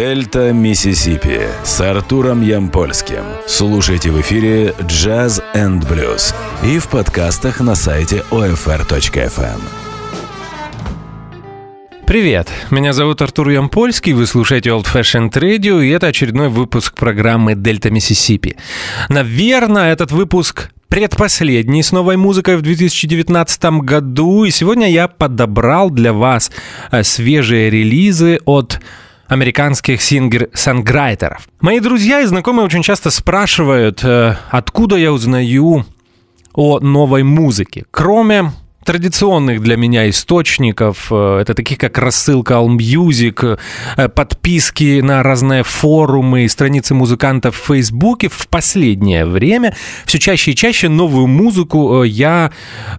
Дельта Миссисипи с Артуром Ямпольским. Слушайте в эфире Jazz and Blues и в подкастах на сайте OFR.FM. Привет, меня зовут Артур Ямпольский, вы слушаете Old Fashioned Radio, и это очередной выпуск программы Дельта Миссисипи. Наверное, этот выпуск предпоследний с новой музыкой в 2019 году, и сегодня я подобрал для вас э, свежие релизы от американских сингер-санграйтеров. Мои друзья и знакомые очень часто спрашивают, э, откуда я узнаю о новой музыке. Кроме традиционных для меня источников. Э, это такие как рассылка All Music, э, подписки на разные форумы, страницы музыкантов в Фейсбуке. В последнее время все чаще и чаще новую музыку я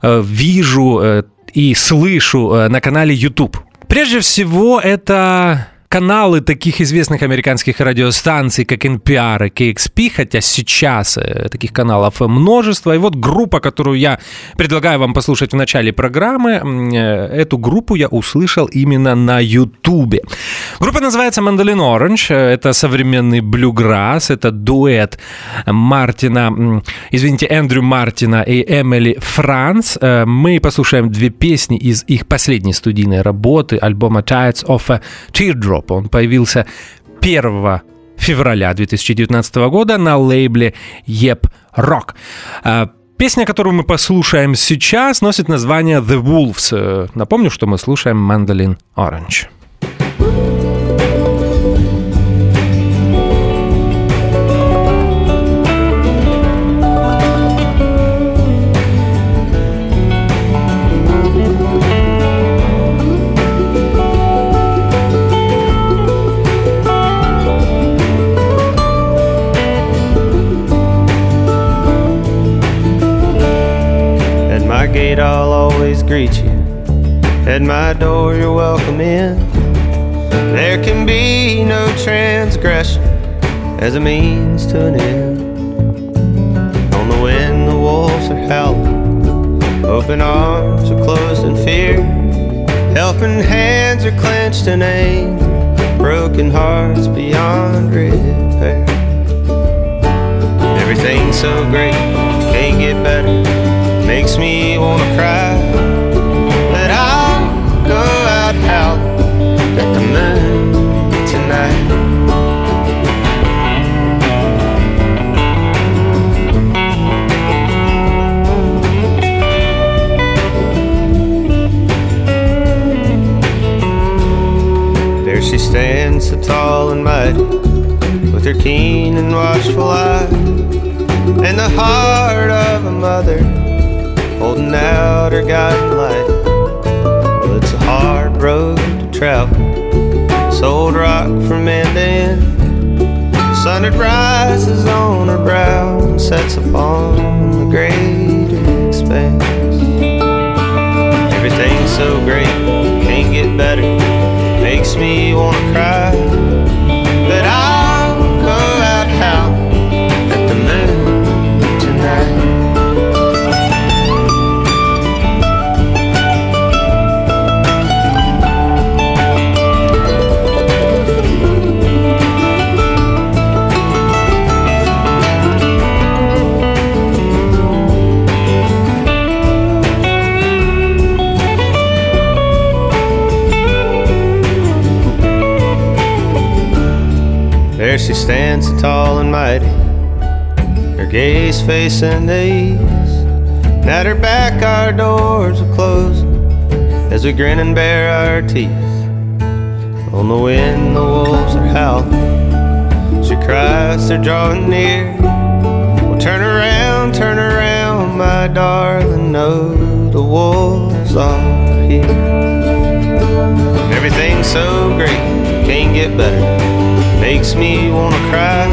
вижу и слышу на канале YouTube. Прежде всего, это каналы таких известных американских радиостанций, как NPR и KXP, хотя сейчас э, таких каналов множество. И вот группа, которую я предлагаю вам послушать в начале программы, э, эту группу я услышал именно на YouTube. Группа называется Mandolin Orange. Это современный блюграсс, это дуэт Мартина, извините, Эндрю Мартина и Эмили Франц. Э, мы послушаем две песни из их последней студийной работы, альбома Tides of a Teardrop. Европа. Он появился 1 февраля 2019 года на лейбле Еп Рок. А, песня, которую мы послушаем сейчас, носит название The Wolves. Э, напомню, что мы слушаем Mandolin Orange. Gate, I'll always greet you. At my door, you're welcome in. There can be no transgression as a means to an end. On the wind, the wolves are howling. Open arms are closed in fear. Helping hands are clenched in anger. Broken hearts beyond repair. Everything's so great, can't get better wanna cry. But I'll go out howling at the moon tonight. There she stands so tall and mighty, with her keen and watchful eye, and the heart of a mother holding out her guiding light. Well, it's a hard road to travel, this old rock from end to end. The sun it rises on her brow and sets upon the great expanse. Everything's so great, can't get better, makes me wanna cry. She stands, tall and mighty, her gaze facing the east. And at her back, our doors are closing as we grin and bare our teeth. On the wind, the wolves are howling. She cries, they're drawing near. Well, turn around, turn around, my darling. No, the wolves are here. Everything's so great, can't get better makes me wanna cry.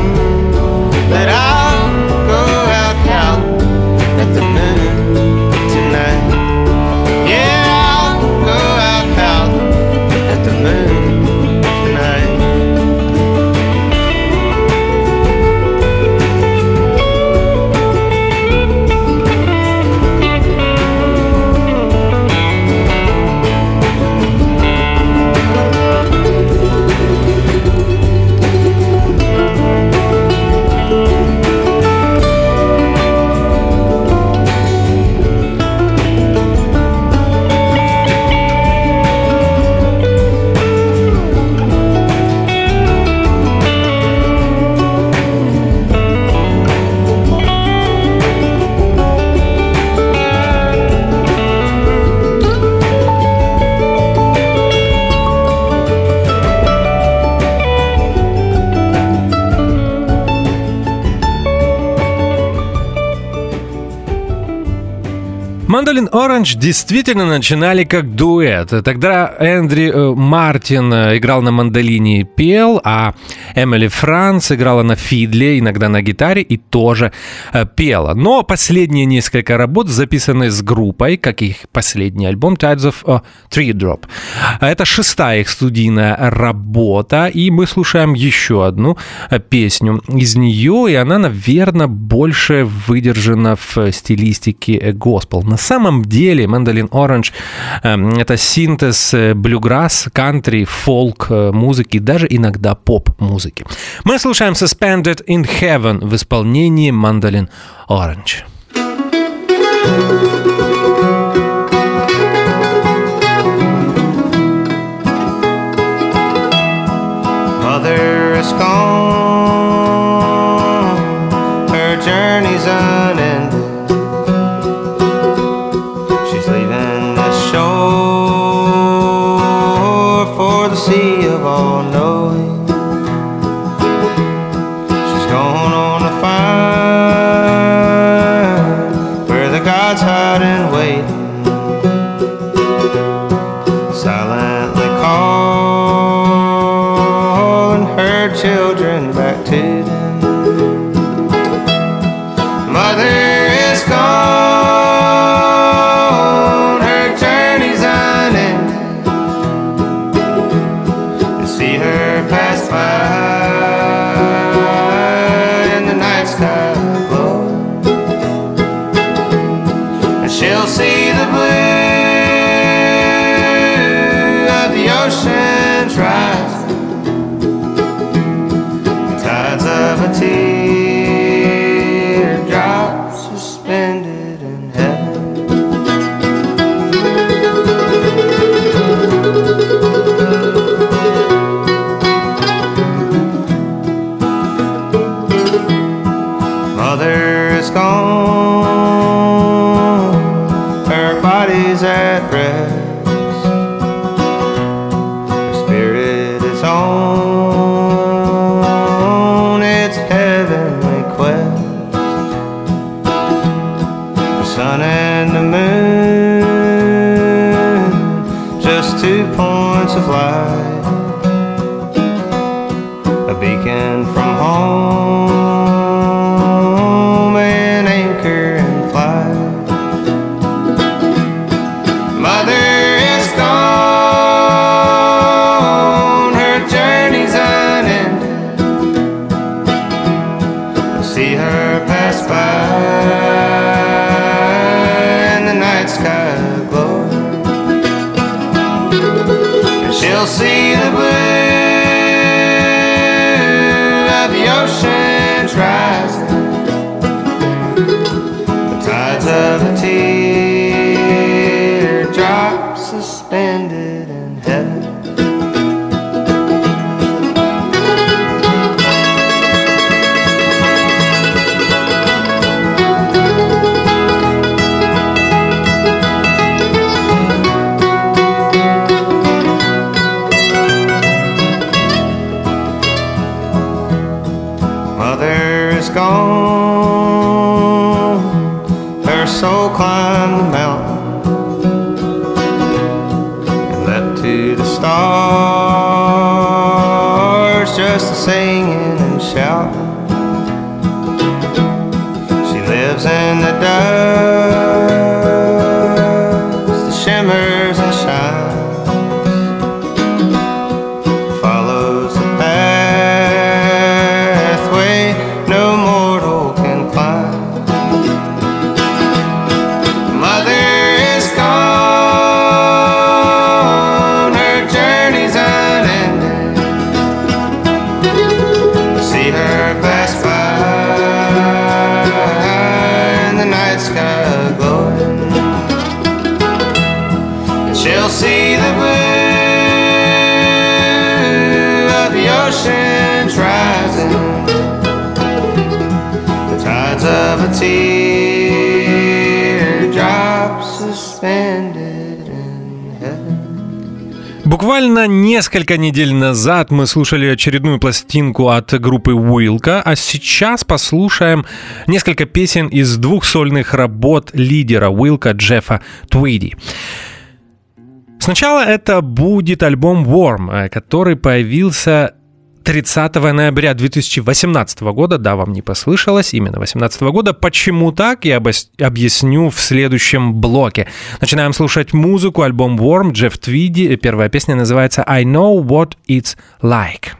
But I'll Оранж действительно начинали как дуэт. Тогда Эндри э, Мартин э, играл на мандолине и пел, а Эмили Франц играла на фидле, иногда на гитаре и тоже э, пела. Но последние несколько работ записаны с группой, как их последний альбом Tides of Three Drop. Это шестая их студийная работа, и мы слушаем еще одну песню из нее, и она, наверное, больше выдержана в стилистике госпел. На самом деле Mandolin эм, — это синтез э, блюграсс, кантри, фолк э, музыки, даже иногда поп-музыки. Мы слушаем Suspended in Heaven в исполнении Mandolin Orange. Mother is gone, children back to the Mother is gone, her soul climbed the mountain and leapt to the stars, just the and Буквально несколько недель назад мы слушали очередную пластинку от группы Уилка, а сейчас послушаем несколько песен из двух сольных работ лидера Уилка Джеффа Твиди. Сначала это будет альбом Warm, э, который появился 30 ноября 2018 года, да, вам не послышалось, именно 2018 года. Почему так, я объясню в следующем блоке. Начинаем слушать музыку, альбом Warm, Джефф Твиди. Первая песня называется «I know what it's like».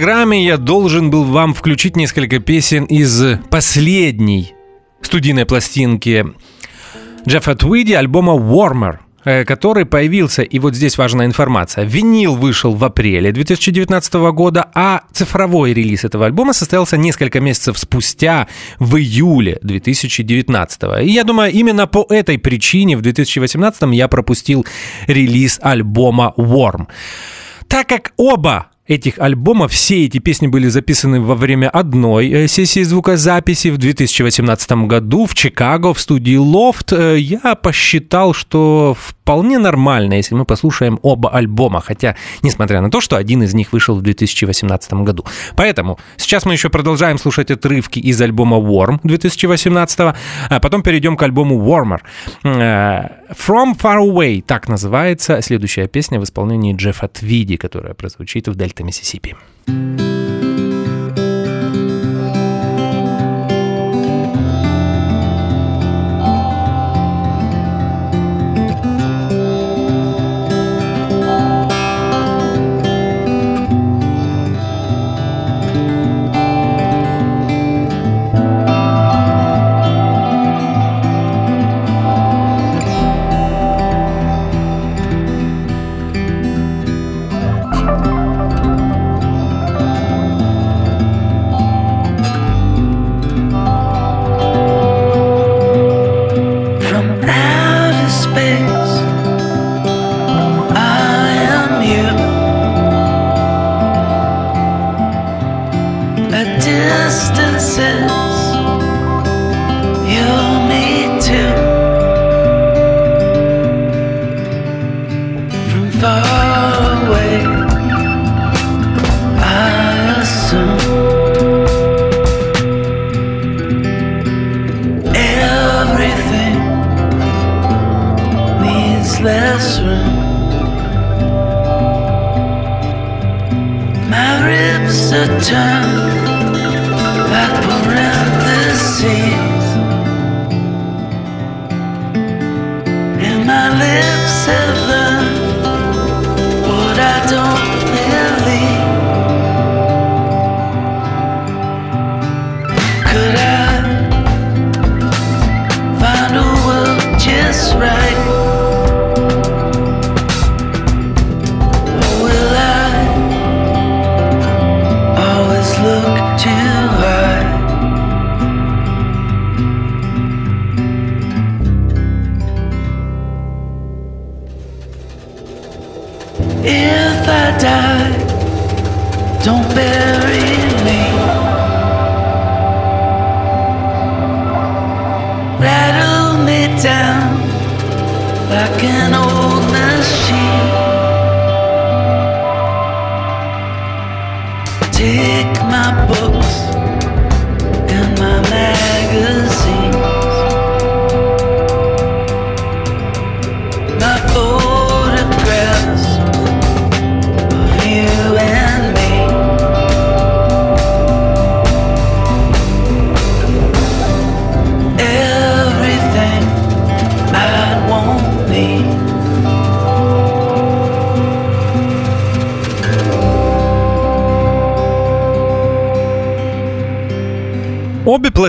Программе я должен был вам включить несколько песен из последней студийной пластинки Джеффа Твиди альбома Warmer э, который появился, и вот здесь важная информация. Винил вышел в апреле 2019 года, а цифровой релиз этого альбома состоялся несколько месяцев спустя, в июле 2019. И я думаю, именно по этой причине в 2018 я пропустил релиз альбома Warm. Так как оба этих альбомов все эти песни были записаны во время одной э, сессии звукозаписи в 2018 году в Чикаго в студии Loft. Э, я посчитал, что вполне нормально, если мы послушаем оба альбома, хотя, несмотря на то, что один из них вышел в 2018 году. Поэтому сейчас мы еще продолжаем слушать отрывки из альбома Warm 2018, а потом перейдем к альбому Warmer. Э, From Far Away, так называется следующая песня в исполнении Джеффа Твиди, которая прозвучит в Дельта Миссисипи. Обе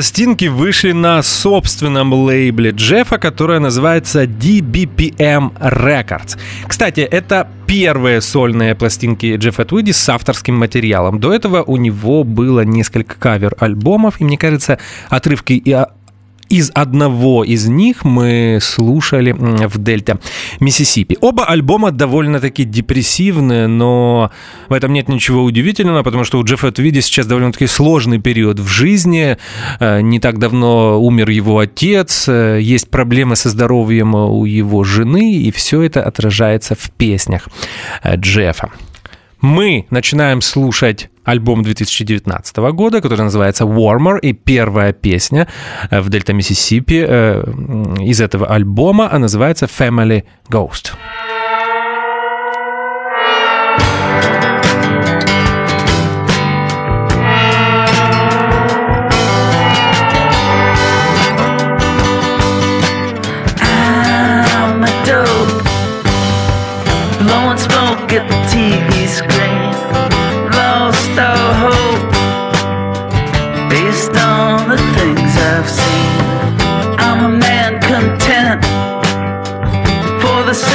пластинки вышли на собственном лейбле Джеффа, которое называется DBPM Records. Кстати, это первые сольные пластинки Джеффа Твиди с авторским материалом. До этого у него было несколько кавер-альбомов, и мне кажется, отрывки и из одного из них мы слушали в Дельта Миссисипи. Оба альбома довольно-таки депрессивные, но в этом нет ничего удивительного, потому что у Джеффа Твиди сейчас довольно-таки сложный период в жизни. Э, не так давно умер его отец, э, есть проблемы со здоровьем у его жены, и все это отражается в песнях э, Джеффа мы начинаем слушать альбом 2019 года, который называется Warmer, и первая песня э, в Дельта Миссисипи э, из этого альбома а называется Family Ghost. get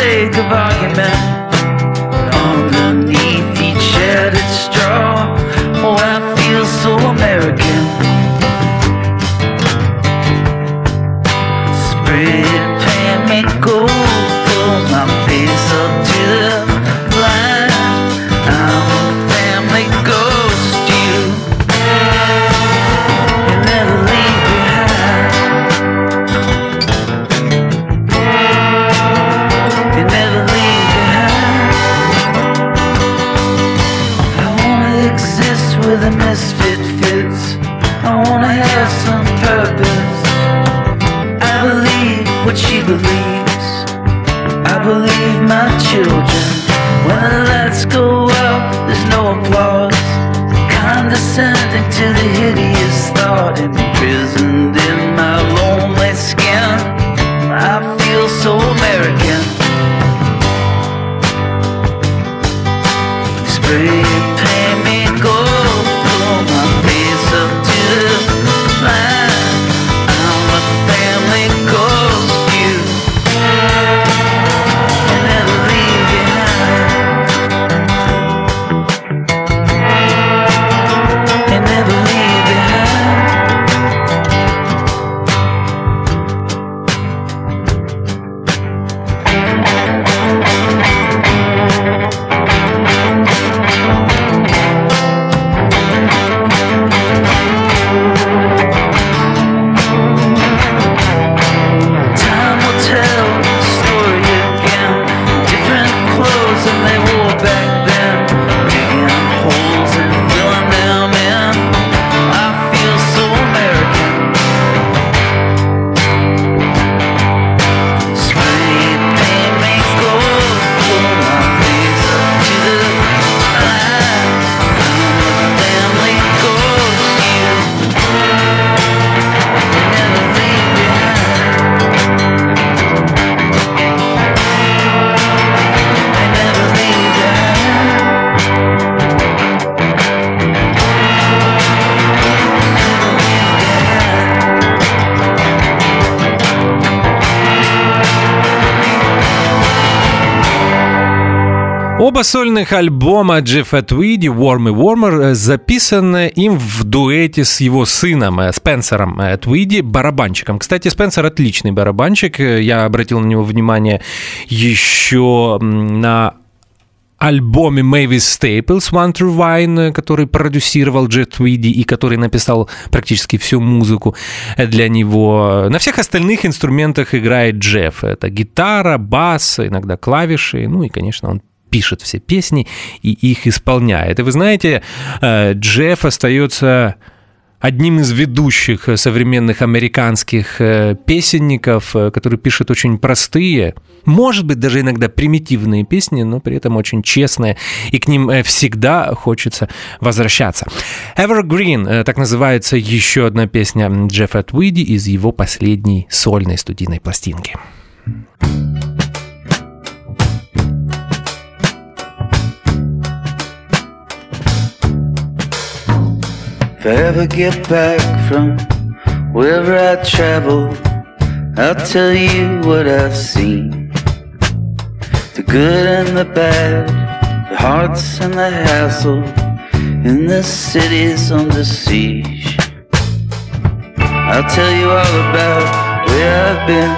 sake of argument. Оба сольных альбома Джеффа Твиди «Warm и Warmer» э, записаны им в дуэте с его сыном э, Спенсером э, Твиди, барабанщиком. Кстати, Спенсер отличный барабанщик. Я обратил на него внимание еще на альбоме Мэвис Стейплс «One True Wine», который продюсировал Джет Уиди и который написал практически всю музыку для него. На всех остальных инструментах играет Джефф. Это гитара, бас, иногда клавиши, ну и, конечно, он пишет все песни и их исполняет. И вы знаете, э, Джефф остается одним из ведущих современных американских э, песенников, э, который пишет очень простые, может быть, даже иногда примитивные песни, но при этом очень честные, и к ним всегда хочется возвращаться. Evergreen, так называется еще одна песня Джеффа Твиди из его последней сольной студийной пластинки. If I ever get back from wherever I travel, I'll tell you what I've seen the good and the bad, the hearts and the hassle in the cities under siege. I'll tell you all about where I've been.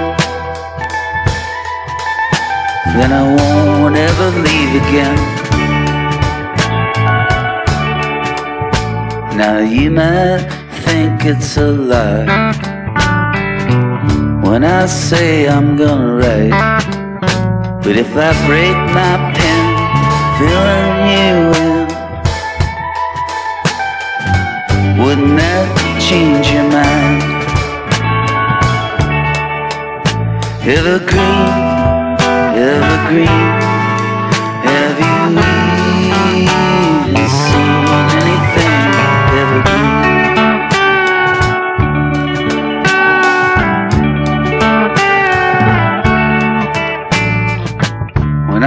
Then I won't ever leave again. Now you might think it's a lie when I say I'm gonna write, but if I break my pen, filling you in, wouldn't that change your mind? Evergreen, evergreen.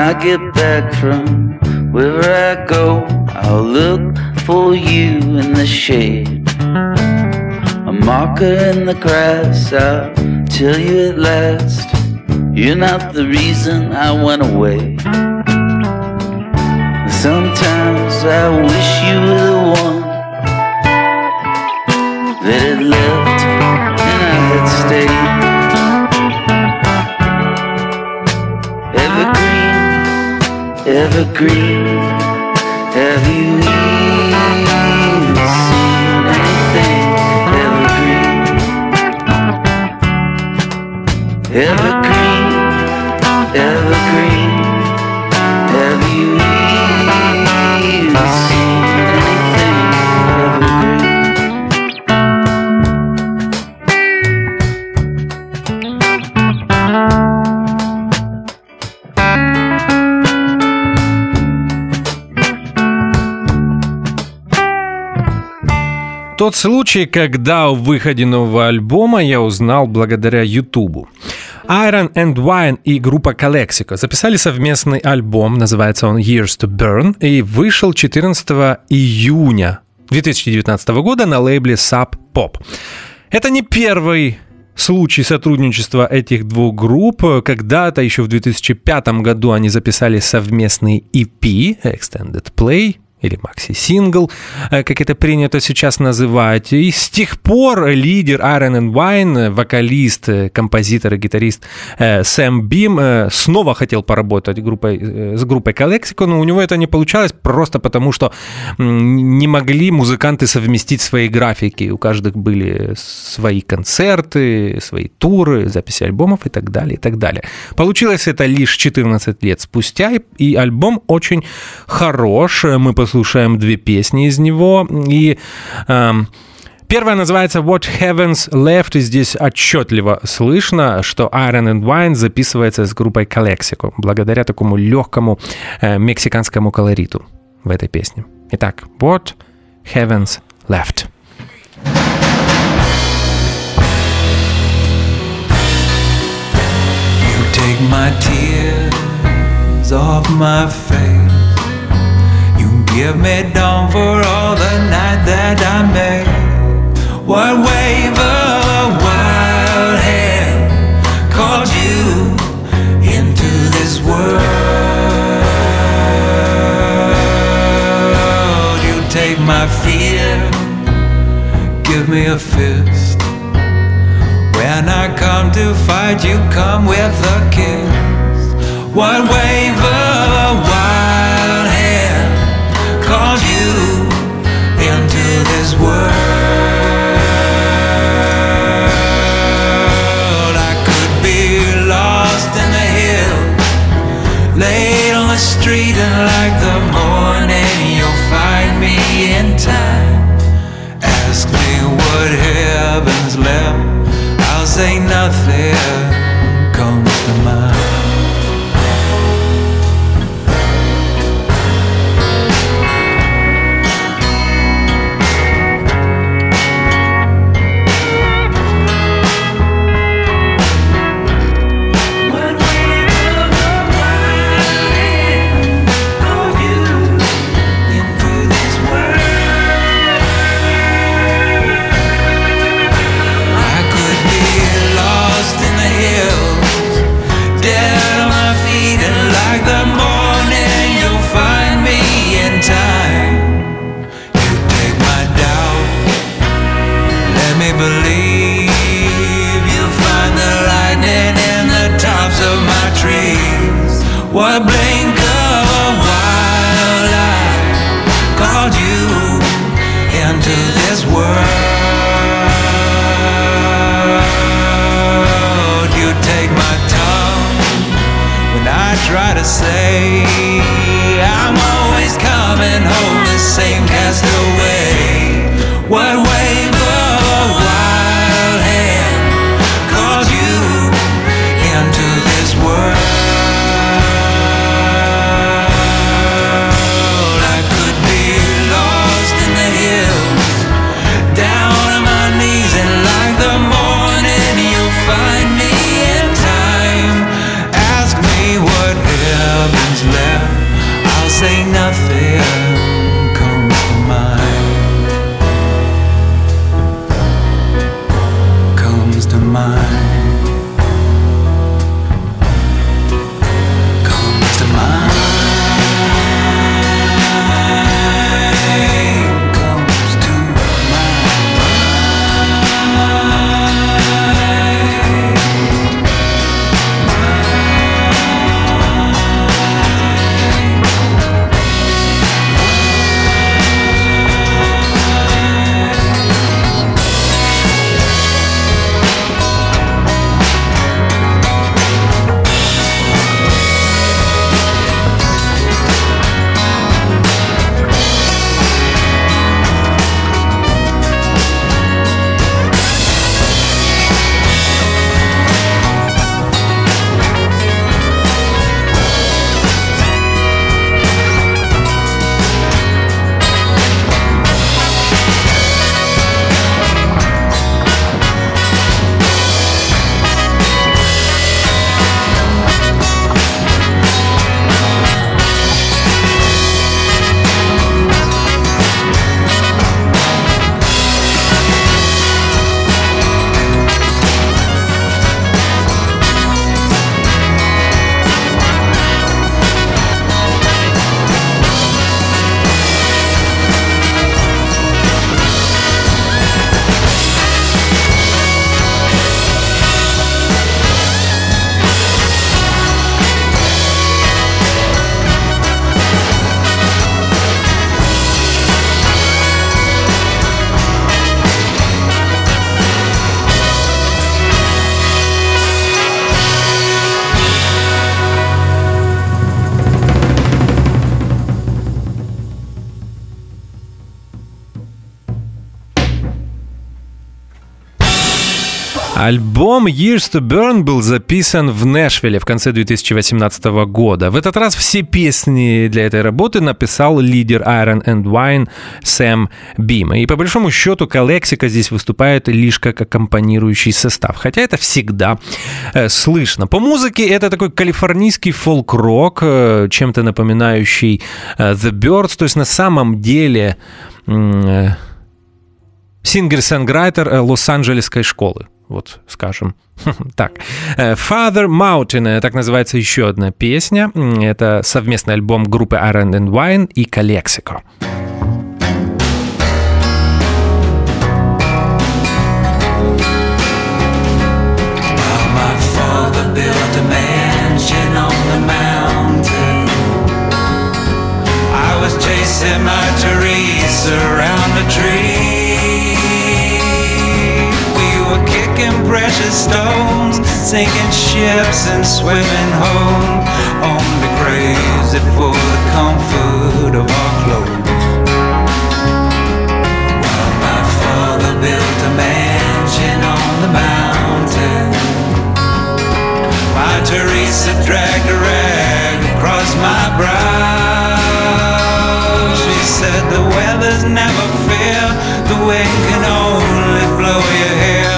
I get back from where I go, I'll look for you in the shade. A marker in the grass, I'll tell you at last. You're not the reason I went away. Sometimes I wish you were the one that had left and I had stayed. evergreen. Have you seen anything evergreen? Evergreen. Тот случай, когда о выходе нового альбома я узнал благодаря Ютубу. Iron and Wine и группа Calexico записали совместный альбом, называется он Years to Burn, и вышел 14 июня 2019 года на лейбле Sub Pop. Это не первый случай сотрудничества этих двух групп. Когда-то, еще в 2005 году, они записали совместный EP, Extended Play, или макси-сингл, э, как это принято сейчас называть. И с тех пор лидер Iron and Wine, э, вокалист, э, композитор и гитарист Сэм Бим снова хотел поработать группой, с группой Калексико, но у него это не получалось просто потому, что не могли музыканты совместить свои графики. У каждых были свои концерты, свои туры, записи альбомов и так далее, и так далее. Получилось это лишь 14 лет спустя, и альбом очень хорош. Мы послушали послушаем две песни из него. И э, Первая называется What Heavens Left, и здесь отчетливо слышно, что Iron and Wine записывается с группой Calexico, благодаря такому легкому э, мексиканскому колориту в этой песне. Итак, What Heavens Left. Take my tears off my face Give me dawn for all the night that I made. One wave of a wild hand called you into this world? You take my fear, give me a fist. When I come to fight, you come with a kiss. One wave of this world? I could be lost in the on the street, and like the morning, you'll find me in time. Ask me what left, I'll say nothing Альбом Years to Burn был записан в Нэшвилле в конце 2018 года. В этот раз все песни для этой работы написал лидер Iron and Wine Сэм Бим. И по большому счету Калексика здесь выступает лишь как аккомпанирующий состав. Хотя это всегда э, слышно. По музыке это такой калифорнийский фолк-рок, э, чем-то напоминающий э, The Birds. То есть на самом деле... Э, сингер-санграйтер э, Лос-Анджелесской школы вот скажем так. Э, Father Mountain, так называется еще одна песня. Это совместный альбом группы Iron and Wine и Калексико. my Teresa around the tree. Precious stones, sinking ships and swimming home. Only crazy for the comfort of our clothes. While my father built a mansion on the mountain, my Teresa dragged a rag across my brow. She said the weather's never fair, the wind can only blow your hair,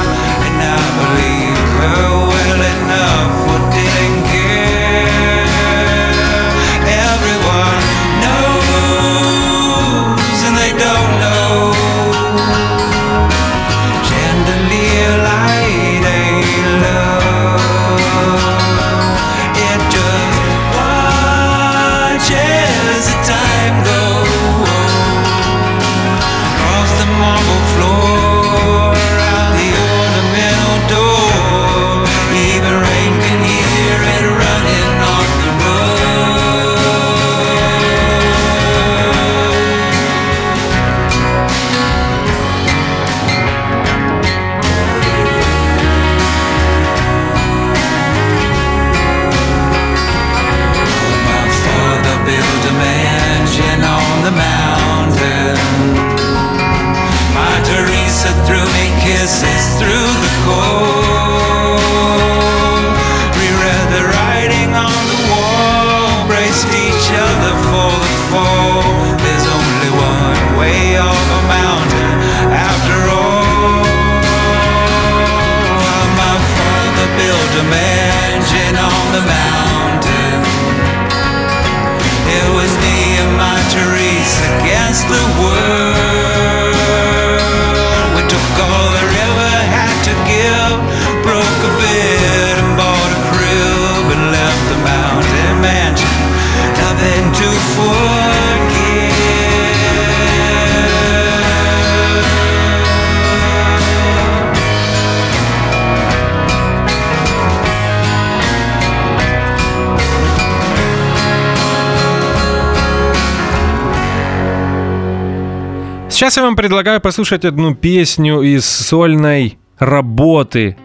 Сейчас я вам предлагаю послушать одну песню из сольной работы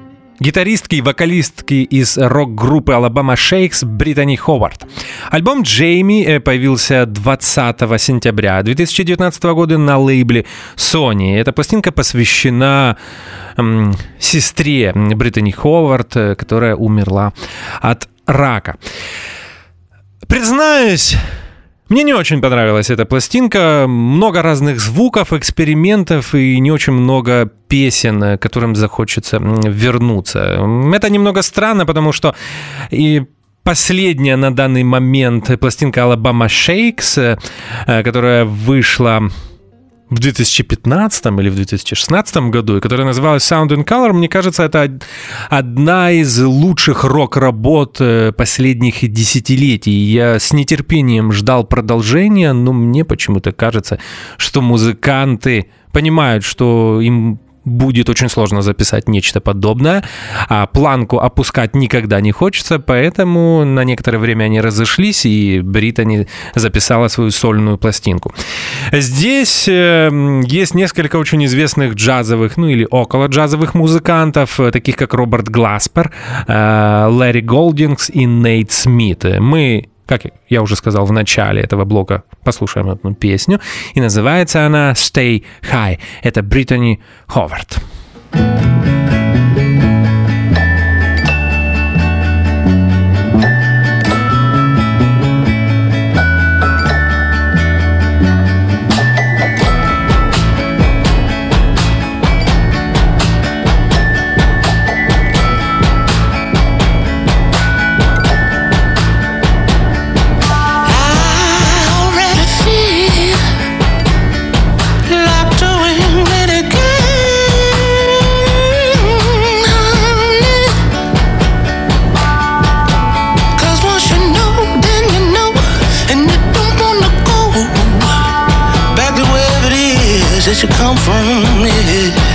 гитаристки и вокалистки из рок-группы Alabama Shakes Британи Ховард. Альбом «Джейми» э, появился 20 сентября 2019 года на лейбле Sony. Эта пластинка посвящена м, сестре Британи Ховард, э, которая умерла от рака. Признаюсь, мне не очень понравилась эта пластинка. Много разных звуков, экспериментов и не очень много песен, э, которым захочется вернуться. Это немного странно, потому что и последняя на данный момент пластинка Alabama Shakes, э, которая вышла в 2015 или в 2016 году, и которая называлась Sound and Color, мне кажется, это од- одна из лучших рок-работ э, последних десятилетий. Я с нетерпением ждал продолжения, но мне почему-то кажется, что музыканты понимают, что им будет очень сложно записать нечто подобное, а планку опускать никогда не хочется, поэтому на некоторое время они разошлись, и Британи записала свою сольную пластинку. Здесь э, есть несколько очень известных джазовых, ну или около джазовых музыкантов, э, таких как Роберт Гласпер, э, Ларри Голдингс и Нейт Смит. Мы как я уже сказал в начале этого блока, послушаем одну песню, и называется она «Stay High». Это Британи Ховард. already you come from. Yeah.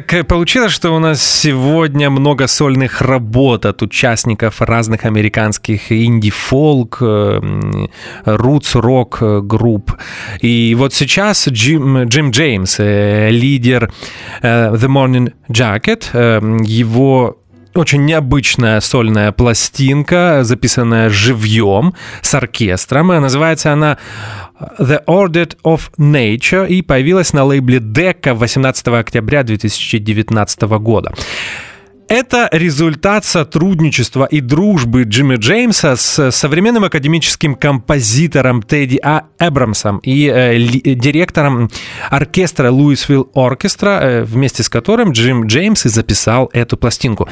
Так э, получилось, что у нас сегодня много сольных работ от участников разных американских инди-фолк, э, рутс-рок э, групп. И вот сейчас Джим, Джим Джеймс, э, лидер э, The Morning Jacket, э, его очень необычная сольная пластинка, записанная живьем с оркестром. Называется она The Order of Nature и появилась на лейбле Decca 18 октября 2019 года. Это результат сотрудничества и дружбы Джимми Джеймса с современным академическим композитором Тедди А. Эбрамсом и э, ли- директором оркестра Луисвилл Оркестра, э, вместе с которым Джим Джеймс и записал эту пластинку.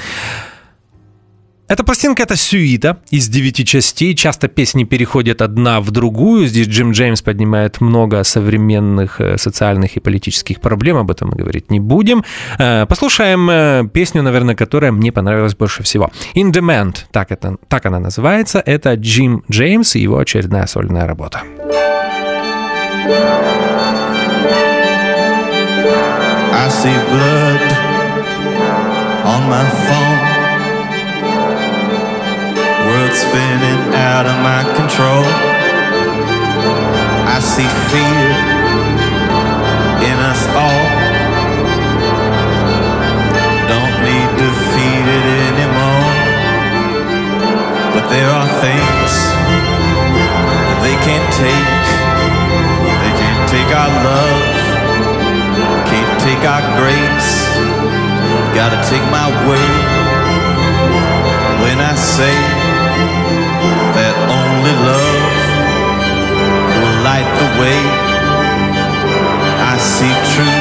Эта пластинка — это сюита из девяти частей. Часто песни переходят одна в другую. Здесь Джим Джеймс поднимает много современных э, социальных и политических проблем. Об этом мы говорить не будем. Э, Послушаем э, песню, наверное, которая мне понравилась больше всего. In Demand, так, это, так она называется. Это Джим Джеймс и его очередная сольная работа. I see blood on my phone. World spinning out of my control. I see fear in us all. Don't need to feed it anymore. But there are things that they can't take. They can't take our love. Can't take our grace. Gotta take my word when I say that only love will light the way. I see truth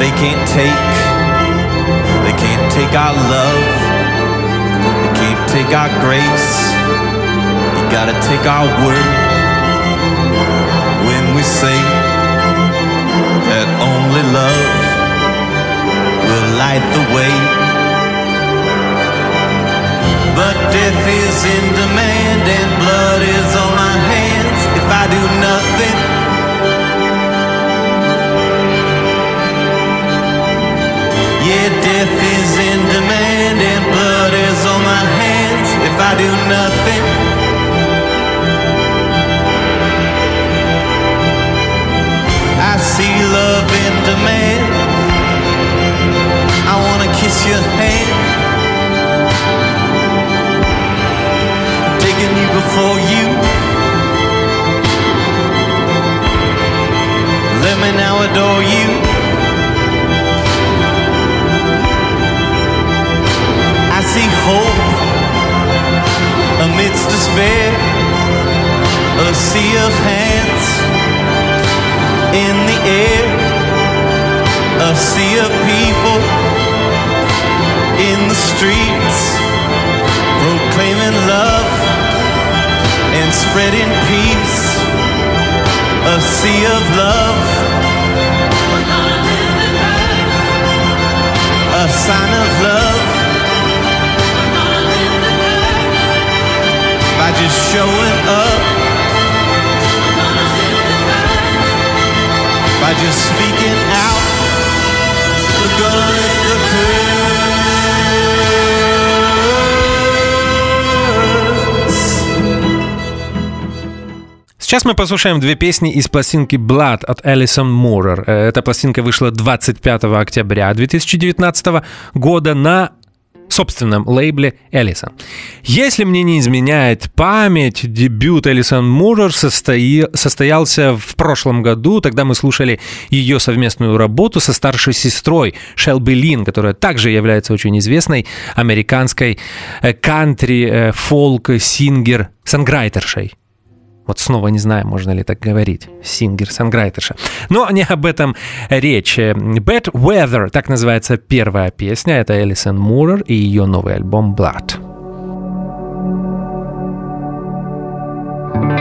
they can't take. They can't take our love. They can't take our grace. You gotta take our word when we say that only love will light the way. But death is in demand and blood is on my hands if I do nothing. Yeah, death is in demand and blood is on my hands if I do nothing. I see love in demand. I wanna kiss your hand. Taking you before you. Let me now adore you. Hope amidst despair, a sea of hands in the air, a sea of people in the streets, proclaiming love and spreading peace, a sea of love. A sign of love just showing up, by just speaking out. We're gonna lift the. Сейчас мы послушаем две песни из пластинки Blood от Элисон Мурер. Э, Эта пластинка вышла 25 октября 2019 года на собственном лейбле Элисон. Если мне не изменяет память, дебют Элисон Мурер состои- состоялся в прошлом году. Тогда мы слушали ее совместную работу со старшей сестрой Шелби Лин, которая также является очень известной американской э, кантри, э, санграйтершей. Вот снова не знаю, можно ли так говорить. Сингер-санграйтерша. Но не об этом речь. Bad Weather, так называется первая песня. Это Элисон Мурер и ее новый альбом Blood. Bad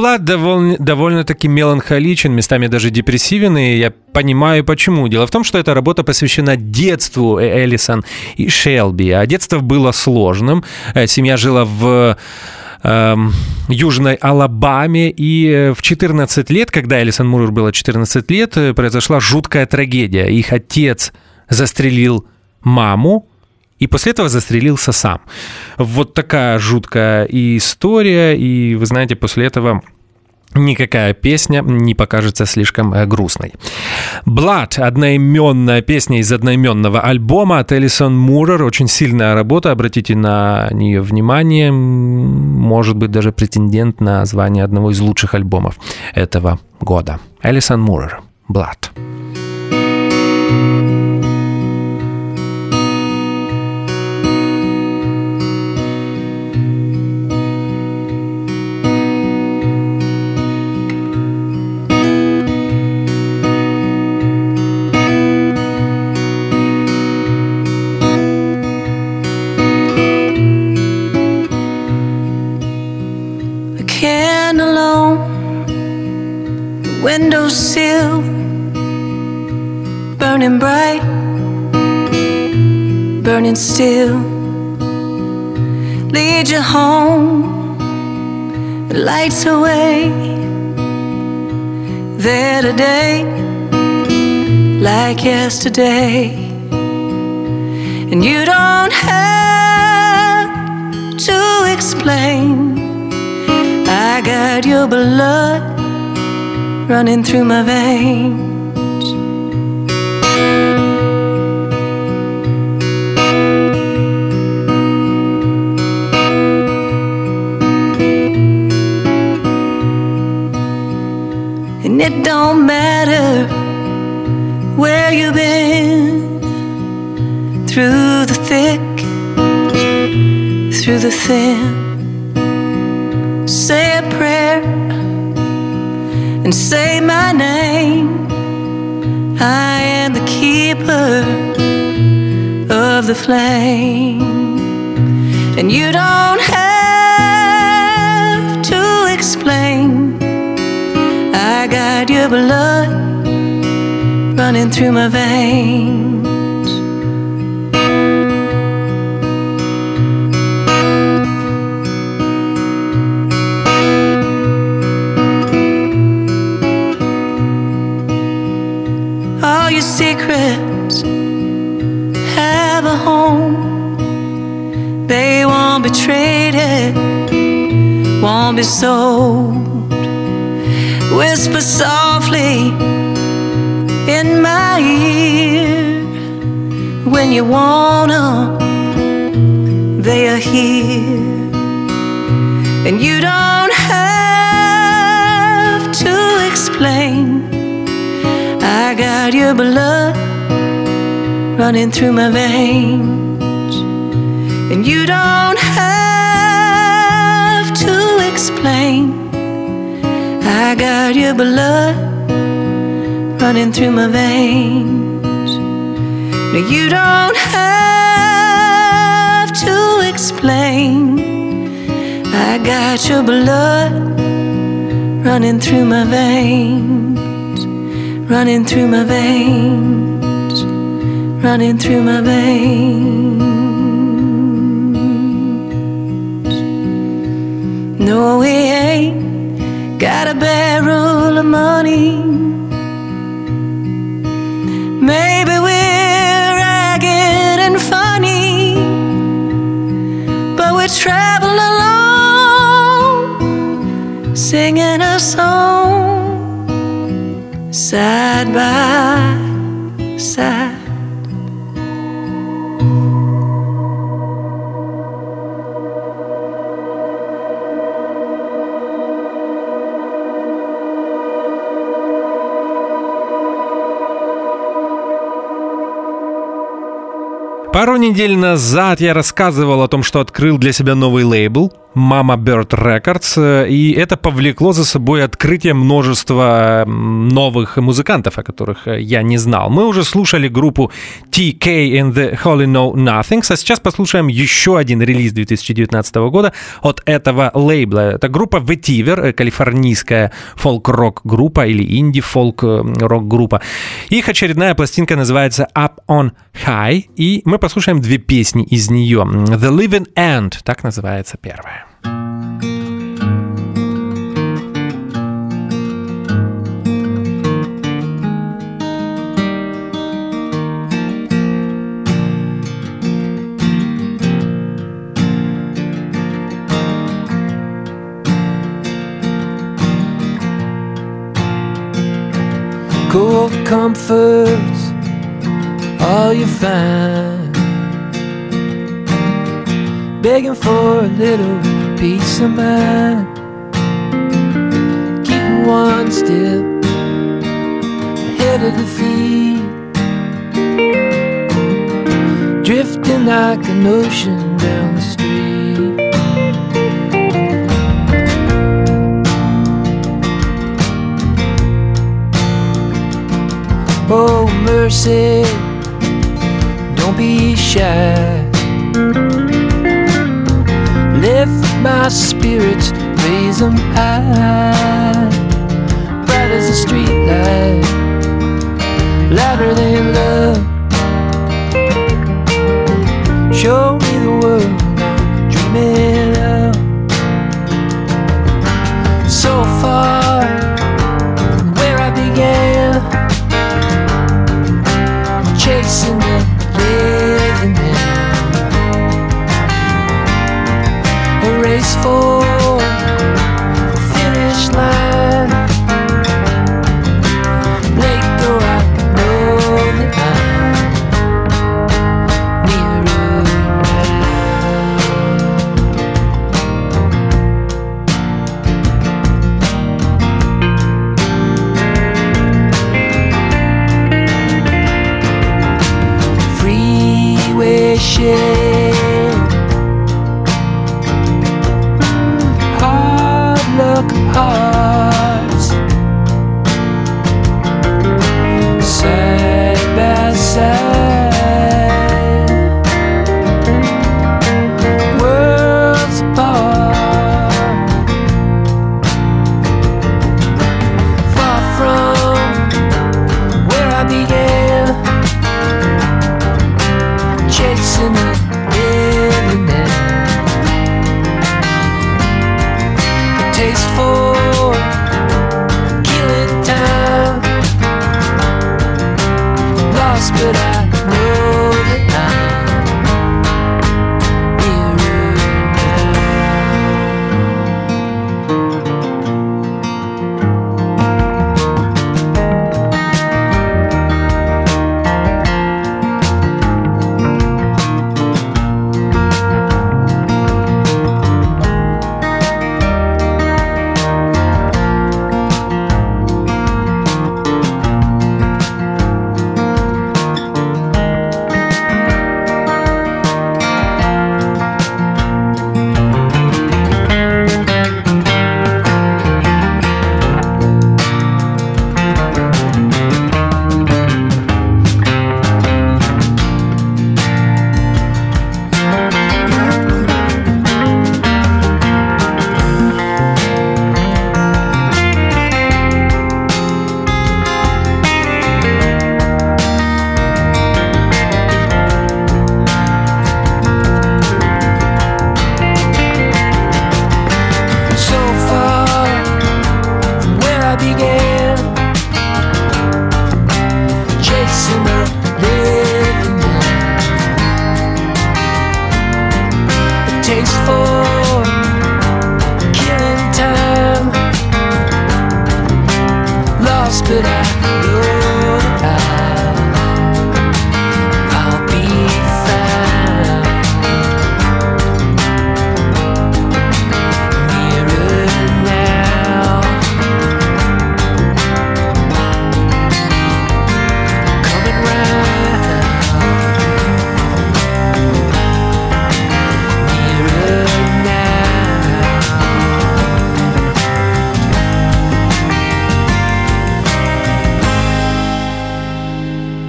Blood довольно, довольно-таки меланхоличен, местами даже депрессивен, и я понимаю почему. Дело в том, что эта работа посвящена детству Эллисон и Шелби. А детство было сложным. Э, Семья жила в эм, Южной Алабаме, и э, в 14 лет, когда Элисон Мурр было 14 лет, э, произошла жуткая трагедия. Их отец застрелил маму, и после этого застрелился сам. Вот такая жуткая история, и вы знаете, после этого никакая песня не покажется слишком э, грустной. Blood – одноименная песня из одноименного альбома от Элисон Мурер. Очень сильная работа, обратите на нее внимание. Может быть, даже претендент на звание одного из лучших альбомов этого года. Элисон Мурер. Blood. Windowsill, burning bright, burning still. Lead you home, lights away. There today, like yesterday, and you don't have to explain. I got your blood running through my veins. And it don't matter where you've been through the thick, through the thin say a prayer and say my name. I am the keeper of the flame, and you don't have to explain. I got your blood running through my veins. Be sold. Whisper softly in my ear when you want 'em, they are here. And you don't have to explain. I got your blood running through my veins. And you don't explain. I got your blood running through my veins. No, you don't have to explain. I got your blood running through my veins, running through my veins, running through my veins. No, we ain't got a barrel of money. Maybe we're ragged and funny, but we travel alone, singing a song side by Пару недель назад я рассказывал о том, что открыл для себя новый лейбл Mama Bird Records, э, и это повлекло за собой открытие множества новых музыкантов, о которых э, я не знал. Мы уже слушали группу TK and the Holy Know Nothings, а сейчас послушаем еще один релиз 2019 года от этого лейбла. Это группа Vetiver, э, калифорнийская фолк-рок группа или инди-фолк-рок группа. Их очередная пластинка называется Up on High, и мы послушаем две песни из нее. The Living End, так называется первая. Cold comforts all you find. Begging for a little peace of mind. Keeping one step ahead of the feet drifting like an ocean down the street Oh, mercy, don't be shy. Lift my spirits, raise them high. Bright as a street light, louder than love. Show me the world I'm dreaming of. So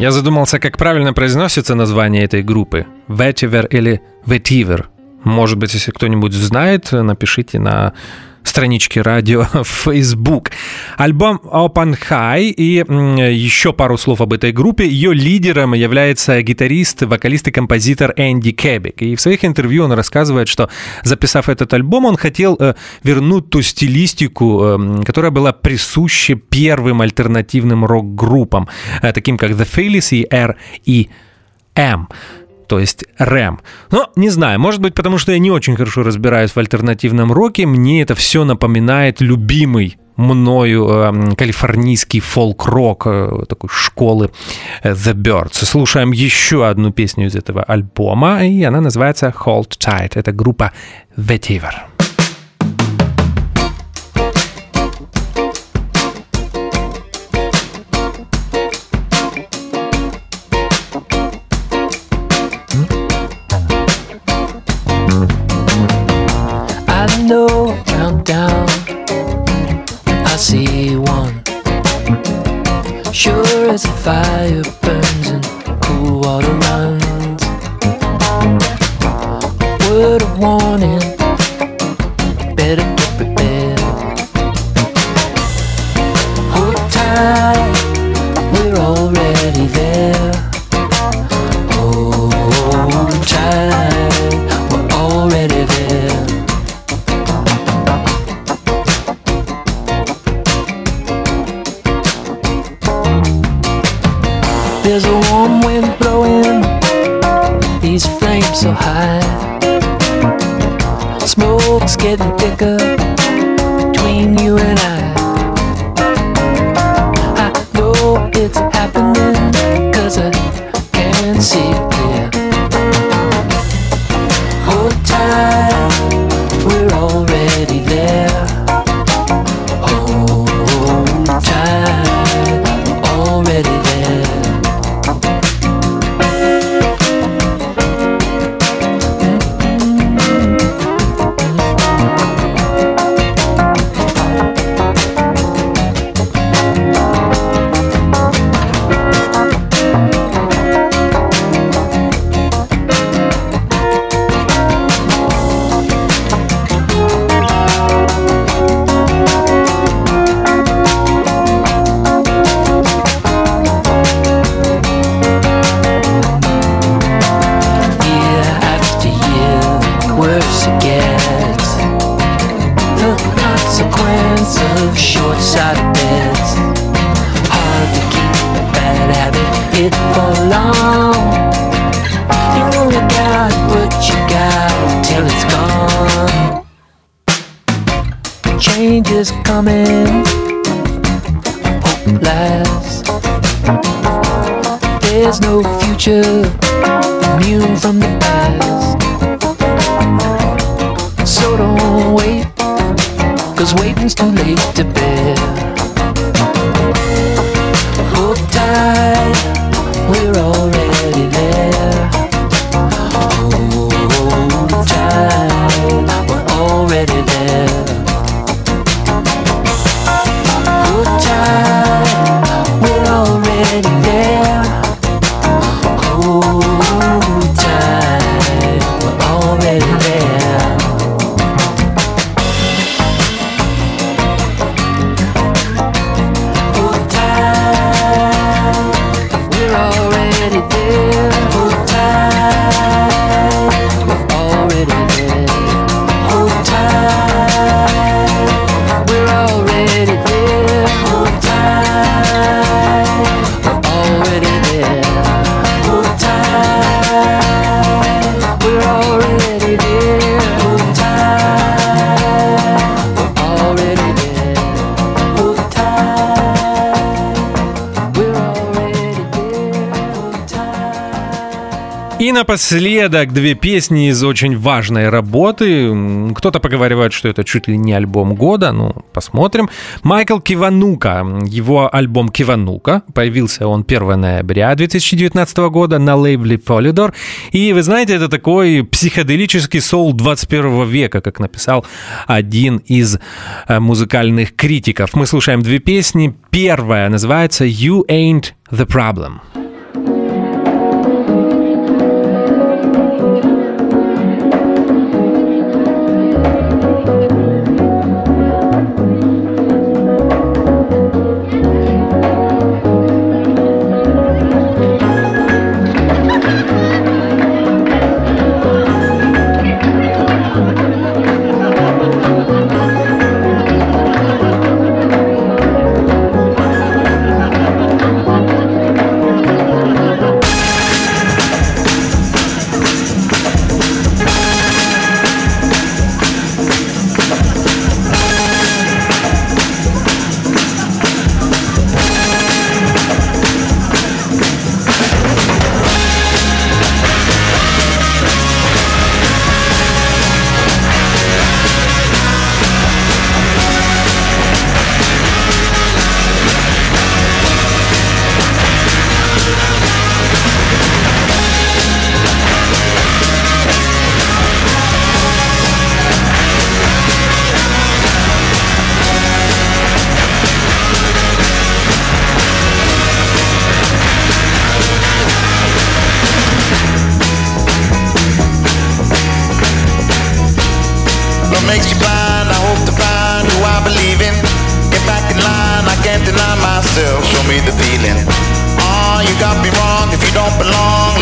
Я задумался, как правильно произносится название этой группы. Vetiver или Vetiver. Может быть, если кто-нибудь знает, напишите на страничке радио в Facebook. Альбом Open High и еще пару слов об этой группе. Ее лидером является гитарист, вокалист и композитор Энди Кебик. И в своих интервью он рассказывает, что записав этот альбом, он хотел э, вернуть ту стилистику, э, которая была присуща первым альтернативным рок-группам, э, таким как The Phillies и R.E.M то есть рэм. Но не знаю, может быть, потому что я не очень хорошо разбираюсь в альтернативном роке, мне это все напоминает любимый мною э, калифорнийский фолк-рок э, такой школы э, The Birds. Слушаем еще одну песню из этого альбома, и она называется Hold Tight. Это группа Vetiver. know fire burns and cool water runs. Word of warning. Getting thicker between you and. I напоследок две песни из очень важной работы. Кто-то поговаривает, что это чуть ли не альбом года. Ну, посмотрим. Майкл Киванука. Его альбом Киванука. Появился он 1 ноября 2019 года на лейбле Polydor. И вы знаете, это такой психоделический соул 21 века, как написал один из э, музыкальных критиков. Мы слушаем две песни. Первая называется «You Ain't The Problem».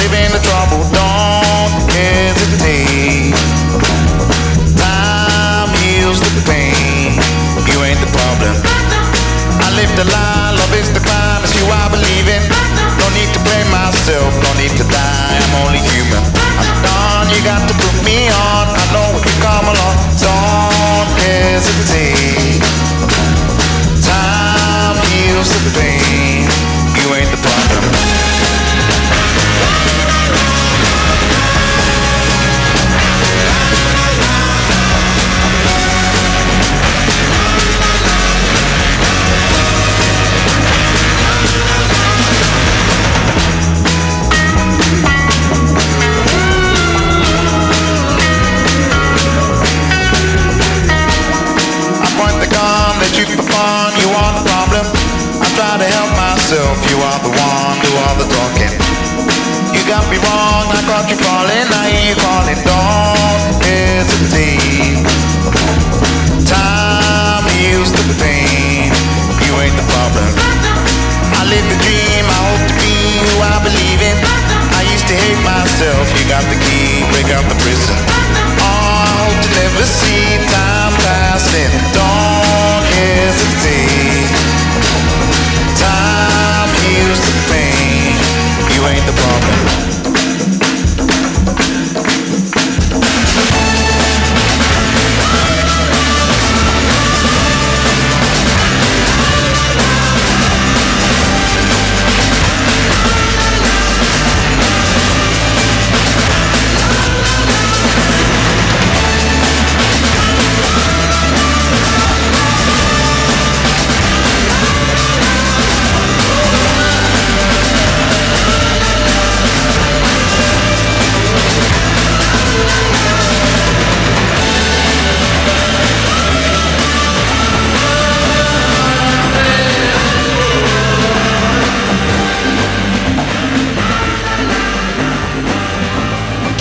The trouble, don't hesitate. Time heals the pain. You ain't the problem. I live the lie, love is divine. It's you I believe in. No need to blame myself, no need to die. I'm only human. I'm done, you got to put me on. I know if you come along, don't hesitate. Time heals the pain. You ain't the problem.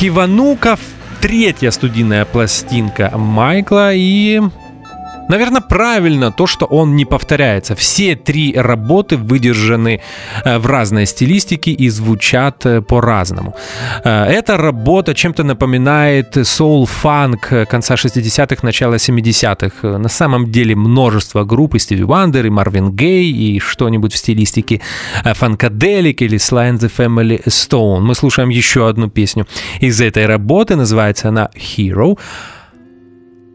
Kiwanuka третья студийная пластинка Майкла и Наверное, правильно то, что он не повторяется. Все три работы выдержаны э, в разной стилистике и звучат э, по-разному. Э, Эта работа чем-то напоминает соул-фанк конца 60-х, начала 70-х. На самом деле множество групп, и Стиви Уандер, и Марвин Гей, и что-нибудь в стилистике фанкаделик или Sly and the Family Stone. Мы слушаем еще одну песню из этой работы, называется она «Hero».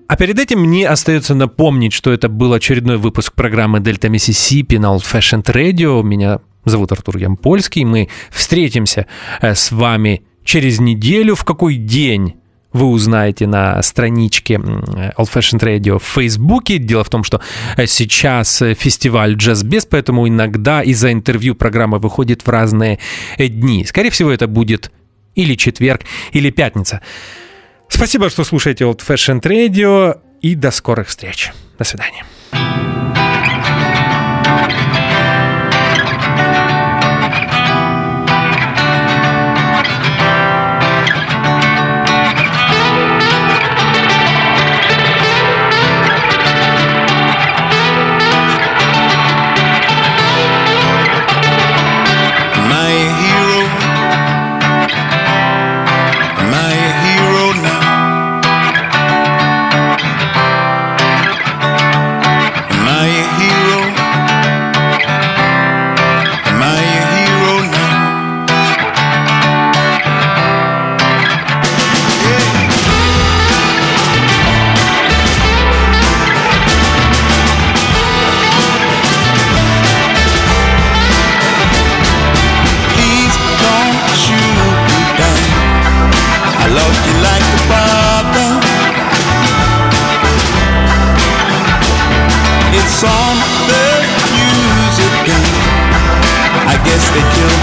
А перед этим мне остается напомнить, что это был очередной выпуск программы Дельта Миссисипи на Old Fashioned Radio. Меня зовут Артур Ямпольский. Мы встретимся э, с вами через неделю. В какой день вы узнаете на страничке Old Fashioned Radio в Фейсбуке. Дело в том, что э, сейчас фестиваль Джаз Без, поэтому иногда из-за интервью программа выходит в разные э, дни. Скорее всего, это будет или четверг, или пятница. Спасибо, что слушаете Old Fashioned Radio и до скорых встреч. До свидания. It's on the news again. I guess they killed